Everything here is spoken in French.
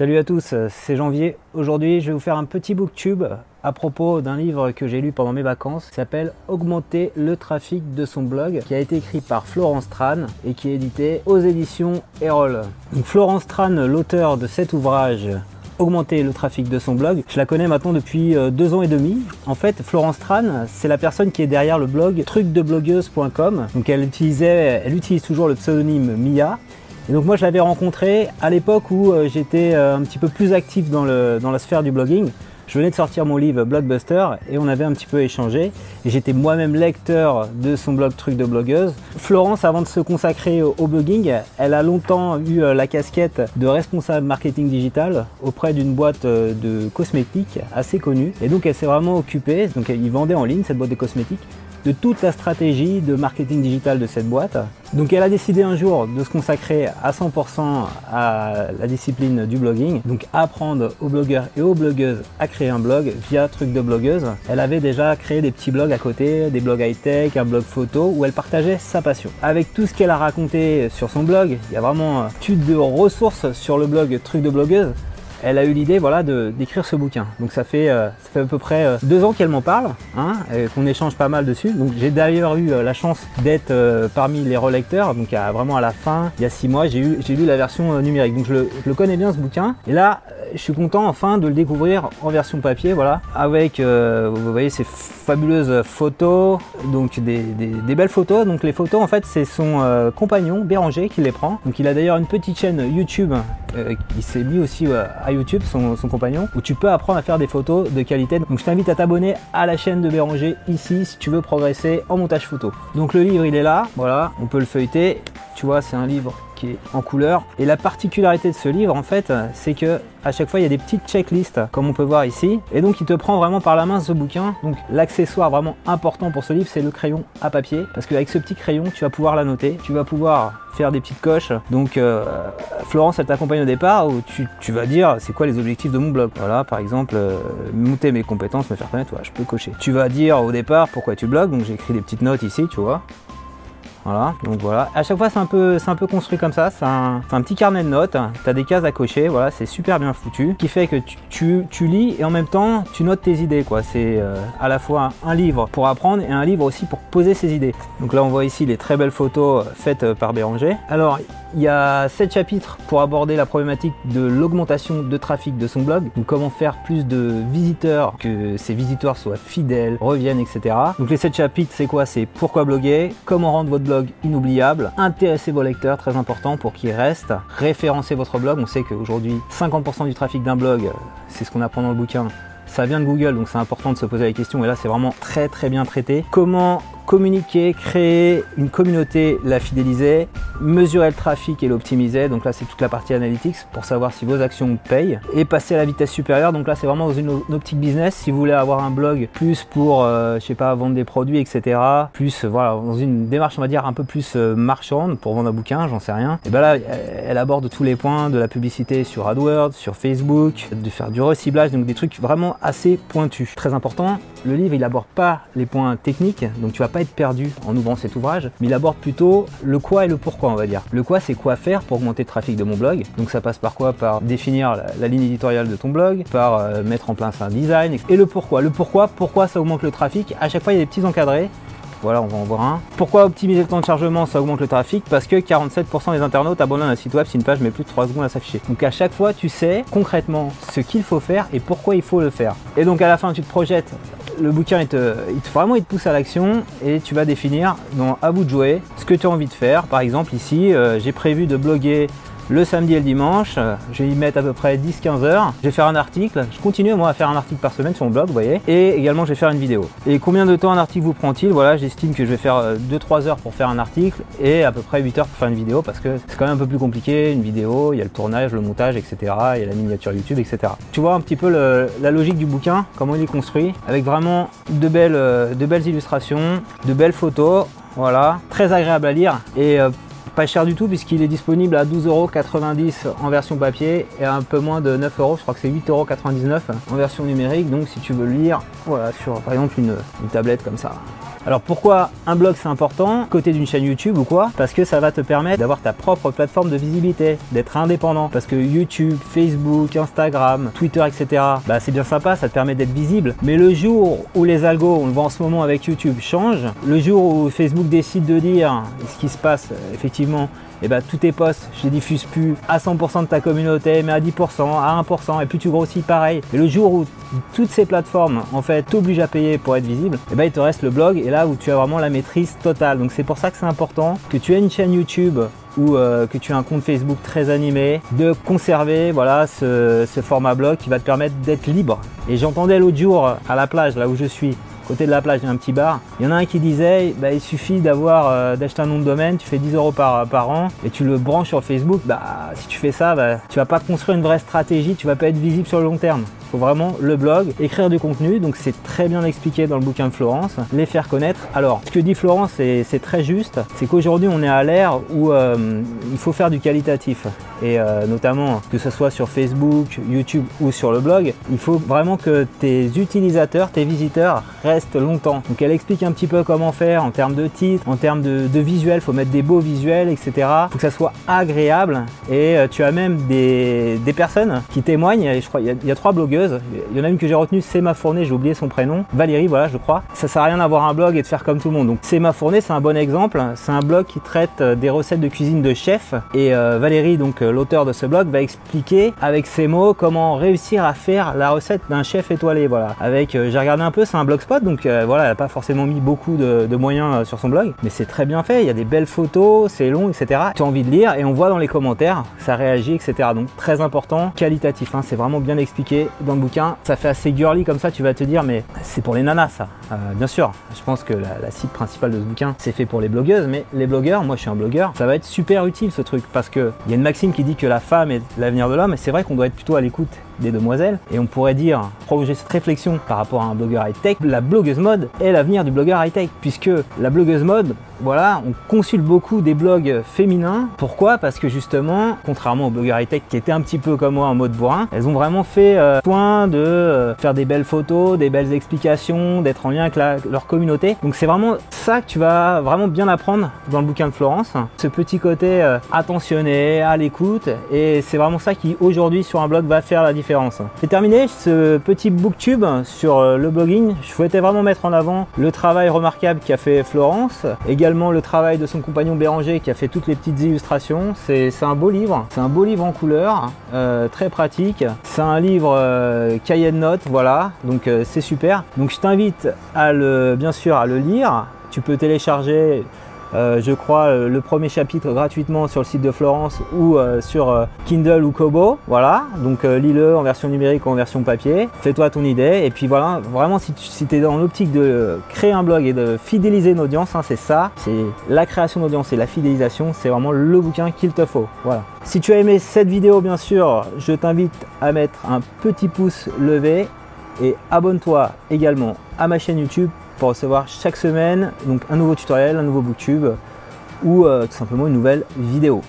Salut à tous, c'est Janvier. Aujourd'hui, je vais vous faire un petit booktube à propos d'un livre que j'ai lu pendant mes vacances qui s'appelle Augmenter le trafic de son blog, qui a été écrit par Florence Tran et qui est édité aux éditions Erol. Florence Tran, l'auteur de cet ouvrage, augmenter le trafic de son blog. Je la connais maintenant depuis euh, deux ans et demi. En fait, Florence Tran, c'est la personne qui est derrière le blog trucdeblogueuse.com. Donc elle utilisait, elle utilise toujours le pseudonyme Mia et donc moi je l'avais rencontré à l'époque où euh, j'étais euh, un petit peu plus actif dans, la sphère du blogging. Je venais de sortir mon livre Blockbuster et on avait un petit peu échangé. Et j'étais moi-même lecteur de son blog Truc de blogueuse. Florence, avant de se consacrer au, blogging, elle a longtemps eu euh, la casquette de responsable marketing digital auprès d'une boîte de cosmétiques assez connue. Et donc elle s'est vraiment occupée, donc elle y vendait en ligne cette boîte de cosmétiques, de toute la stratégie de marketing digital de cette boîte. Donc elle a décidé un jour de se consacrer à 100% à la discipline du blogging, donc apprendre aux blogueurs et aux blogueuses à créer un blog via truc de blogueuse. Elle avait déjà créé des petits blogs à côté, des blogs high-tech, un blog photo où elle partageait sa passion. Avec tout ce qu'elle a raconté sur son blog, il y a vraiment une de ressources sur le blog truc de blogueuse elle a eu l'idée voilà, d'écrire ce bouquin. Donc ça fait, euh, ça fait à peu près euh, deux ans qu'elle m'en parle, hein, qu'on échange pas mal dessus. Donc j'ai d'ailleurs eu euh, la chance d'être parmi les relecteurs. Donc vraiment à la fin, il y a six mois, j'ai lu la version numérique. Donc je le, je le, connais bien ce bouquin. Et là, je suis content enfin de le découvrir en version papier, voilà, avec, vous voyez, ces fabuleuses photos, donc des, des, belles photos. Donc les photos, en fait, c'est son compagnon Béranger qui les prend. Donc il a d'ailleurs une petite chaîne YouTube qui s'est mis aussi à YouTube, son, compagnon, où tu peux apprendre à faire des photos de qualité. Donc je t'invite à t'abonner à la chaîne de Béranger ici si tu veux progresser en montage photo. Donc le livre il est là, voilà, on peut le feuilleter. Tu vois, c'est un livre en couleur. Et la particularité de ce livre, en fait, c'est que à chaque fois, il y a des petites checklists, comme on peut voir ici. Et donc, il te prend vraiment par la main ce bouquin. Donc, l'accessoire vraiment important pour ce livre, c'est le crayon à papier. Parce qu'avec ce petit crayon, tu vas pouvoir la noter. Tu vas pouvoir faire des petites coches. Donc, euh, Florence, elle t'accompagne au départ où tu, vas dire c'est quoi les objectifs de mon blog? Voilà, par exemple, euh, monter mes compétences, me faire connaître, je peux cocher. Tu vas dire au départ pourquoi tu blogues. Donc, j'ai écrit des petites notes ici, tu vois. Voilà, donc voilà. À chaque fois, c'est un peu, un peu construit comme ça. C'est un, petit carnet de notes. Tu as des cases à cocher. Voilà, c'est super bien foutu. Qui fait que tu, tu, lis et en même temps, tu notes tes idées. quoi. C'est euh, à la fois un livre pour apprendre et un livre aussi pour poser ses idées. Donc là, on voit ici les très belles photos faites par Béranger. Alors, il y a 7 chapitres pour aborder la problématique de l'augmentation de trafic de son blog. Donc comment faire plus de visiteurs, que ces visiteurs soient fidèles, reviennent, etc. Donc les 7 chapitres, c'est quoi? C'est pourquoi bloguer, comment rendre votre blog inoubliable, intéresser vos lecteurs, très important pour qu'ils restent, référencer votre blog. On sait qu'aujourd'hui, 50% du trafic d'un blog, c'est ce qu'on apprend dans le bouquin, ça vient de Google, donc c'est important de se poser la question. Et là, c'est vraiment très très bien traité. Comment communiquer, créer une communauté, la fidéliser, mesurer le trafic et l'optimiser. Donc là, c'est toute la partie analytics pour savoir si vos actions payent et passer à la vitesse supérieure. Donc là, c'est vraiment dans une, optique business. Si vous voulez avoir un blog plus pour, euh, je sais pas, vendre des produits, etc. Plus, voilà, dans une démarche, on va dire, un peu plus euh, marchande pour vendre un bouquin, j'en sais rien. Et ben là, elle aborde tous les points de la publicité sur AdWords, sur Facebook, de faire du reciblage, donc des trucs vraiment assez pointus. Très important, le livre, il aborde pas les points techniques, donc tu vas pas être perdu en ouvrant cet ouvrage, mais il aborde plutôt le quoi et le pourquoi, on va dire. Le quoi, c'est quoi faire pour augmenter le trafic de mon blog. Donc ça passe par quoi? Par définir la, ligne éditoriale de ton blog, par euh, mettre en place un design. Et le pourquoi. Le pourquoi, pourquoi ça augmente le trafic? À chaque fois, il y a des petits encadrés. Voilà, on va en voir un. Pourquoi optimiser le temps de chargement Ça augmente le trafic? Parce que 47% des internautes abandonnent un site web si une page met plus de 3 secondes à s'afficher. Donc à chaque fois, tu sais concrètement ce qu'il faut faire et pourquoi il faut le faire. Et donc à la fin, tu te projettes le bouquin, il te, vraiment il te pousse à l'action et tu vas définir à bout de jouer ce que tu as envie de faire. Par exemple, ici, euh, j'ai prévu de bloguer le samedi et le dimanche. Je vais y mettre à peu près 10-15 heures. Je vais faire un article. Je continue moi à faire un article par semaine sur mon blog, vous voyez. Et également, je vais faire une vidéo. Et combien de temps un article vous prend-il? Voilà, j'estime que je vais faire 2-3 euh, heures pour faire un article et à peu près 8 heures pour faire une vidéo parce que c'est quand même un peu plus compliqué. Une vidéo, il y a le tournage, le montage, etc. Il y a la miniature YouTube, etc. Tu vois un petit peu la logique du bouquin, comment il est construit, avec vraiment de belles, euh, de belles illustrations, de belles photos. Voilà, très agréable à lire et euh, pas cher du tout puisqu'il est disponible à 12,90€ en version papier et à un peu moins de 9€, je crois que c'est 8,99€ en version numérique. Donc si tu veux le lire, voilà, sur par exemple une, tablette comme ça. Alors pourquoi un blog c'est important côté d'une chaîne YouTube ou quoi? Parce que ça va te permettre d'avoir ta propre plateforme de visibilité, d'être indépendant. Parce que YouTube, Facebook, Instagram, Twitter, etc. Bah c'est bien sympa, ça te permet d'être visible. Mais le jour où les algos, on le voit en ce moment avec YouTube, changent, le jour où Facebook décide de dire ce qui se passe effectivement et eh bah, tous tes posts, je les diffuse plus à 100% de ta communauté, mais à 10%, à 1%, et plus tu grossis pareil. Et le jour où toutes ces plateformes en fait t'obligent à payer pour être visible, eh bah, il te reste le blog là où tu as vraiment la maîtrise totale. Donc c'est pour ça que c'est important que tu aies une chaîne YouTube ou euh, que tu as un compte Facebook très animé, de conserver voilà ce, format blog qui va te permettre d'être libre. Et j'entendais l'autre jour à la plage, là où je suis, côté de la plage, il y a un petit bar. Il y en a un qui disait, bah, il suffit d'avoir euh, d'acheter un nom de domaine, tu fais 10 euros par, par an et tu le branches sur Facebook. Bah, si tu fais ça, bah, tu vas pas construire une vraie stratégie, tu vas pas être visible sur le long terme faut vraiment le blog, écrire du contenu, donc c'est très bien expliqué dans le bouquin de Florence, les faire connaître. Alors, ce que dit Florence, c'est très juste, c'est qu'aujourd'hui on est à l'ère où euh, il faut faire du qualitatif, et euh, notamment que ce soit sur Facebook, YouTube ou sur le blog, il faut vraiment que tes utilisateurs, tes visiteurs restent longtemps. Donc elle explique un petit peu comment faire en termes de titres, en termes de, de visuels, faut mettre des beaux visuels, etc. Faut que ça soit agréable, et euh, tu as même des, personnes qui témoignent, je crois, il il y a trois blogueurs il y en a une que j'ai retenue, c'est ma fournée, j'ai oublié son prénom. Valérie, voilà, je crois. Ça sert à rien d'avoir un blog et de faire comme tout le monde. Donc c'est ma fournée, c'est un bon exemple. C'est un blog qui traite euh, des recettes de cuisine de chef. Et euh, Valérie, donc euh, l'auteur de ce blog, va expliquer avec ses mots comment réussir à faire la recette d'un chef étoilé. Voilà. Avec, j'ai regardé un peu, c'est un blogspot, donc voilà, elle n'a pas forcément mis beaucoup de, moyens sur son blog, mais c'est très bien fait. Il y a des belles photos, c'est long, etc. Tu as envie de lire et on voit dans les commentaires, ça réagit, etc. Donc très important, qualitatif. Hein, c'est vraiment bien expliqué dans le bouquin. Ça fait assez girly comme ça, tu vas te dire, mais c'est pour les nanas ça. Euh, bien sûr, je pense que la, la, cible principale de ce bouquin, c'est fait pour les blogueuses, mais les blogueurs, moi je suis un blogueur, ça va être super utile ce truc parce que il y a une maxime qui dit que la femme est l'avenir de l'homme, et c'est vrai qu'on doit être plutôt à l'écoute des demoiselles. Et on pourrait dire, prolonger cette réflexion par rapport à un blogueur high-tech, la blogueuse mode est l'avenir du blogueur high-tech, puisque la blogueuse mode, voilà, on consulte beaucoup des blogs féminins. Pourquoi? Parce que justement, contrairement aux blogueurs high-tech qui étaient un petit peu comme moi en mode bourrin, elles ont vraiment fait euh, soin de euh, faire des belles photos, des belles explications, d'être en lien avec leur communauté. Donc c'est vraiment ça que tu vas vraiment bien apprendre dans le bouquin de Florence. Ce petit côté euh, attentionné, à l'écoute, et c'est vraiment ça qui aujourd'hui sur un blog va faire la différence c'est terminé ce petit booktube sur euh, le blogging. Je souhaitais vraiment mettre en avant le travail remarquable qu'a fait Florence, également le travail de son compagnon Béranger qui a fait toutes les petites illustrations. C'est un beau livre, c'est un beau livre en couleur, euh, très pratique. C'est un livre euh, cahier de notes, voilà, donc c'est super. Donc je t'invite bien sûr, à le lire. Tu peux télécharger euh, je crois, euh, le premier chapitre gratuitement sur le site de Florence ou euh, sur Kindle ou Kobo. Voilà, donc lis-le en version numérique ou en version papier. Fais-toi ton idée. Et puis voilà, vraiment, si tu es dans l'optique de créer un blog et de fidéliser une audience, hein, c'est ça, c'est la création d'audience et la fidélisation, c'est vraiment le bouquin qu'il te faut. Voilà. Si tu as aimé cette vidéo, bien sûr, je t'invite à mettre un petit pouce levé et abonne-toi également à ma chaîne YouTube pour recevoir chaque semaine donc un nouveau tutoriel, un nouveau booktube ou euh, tout simplement une nouvelle vidéo.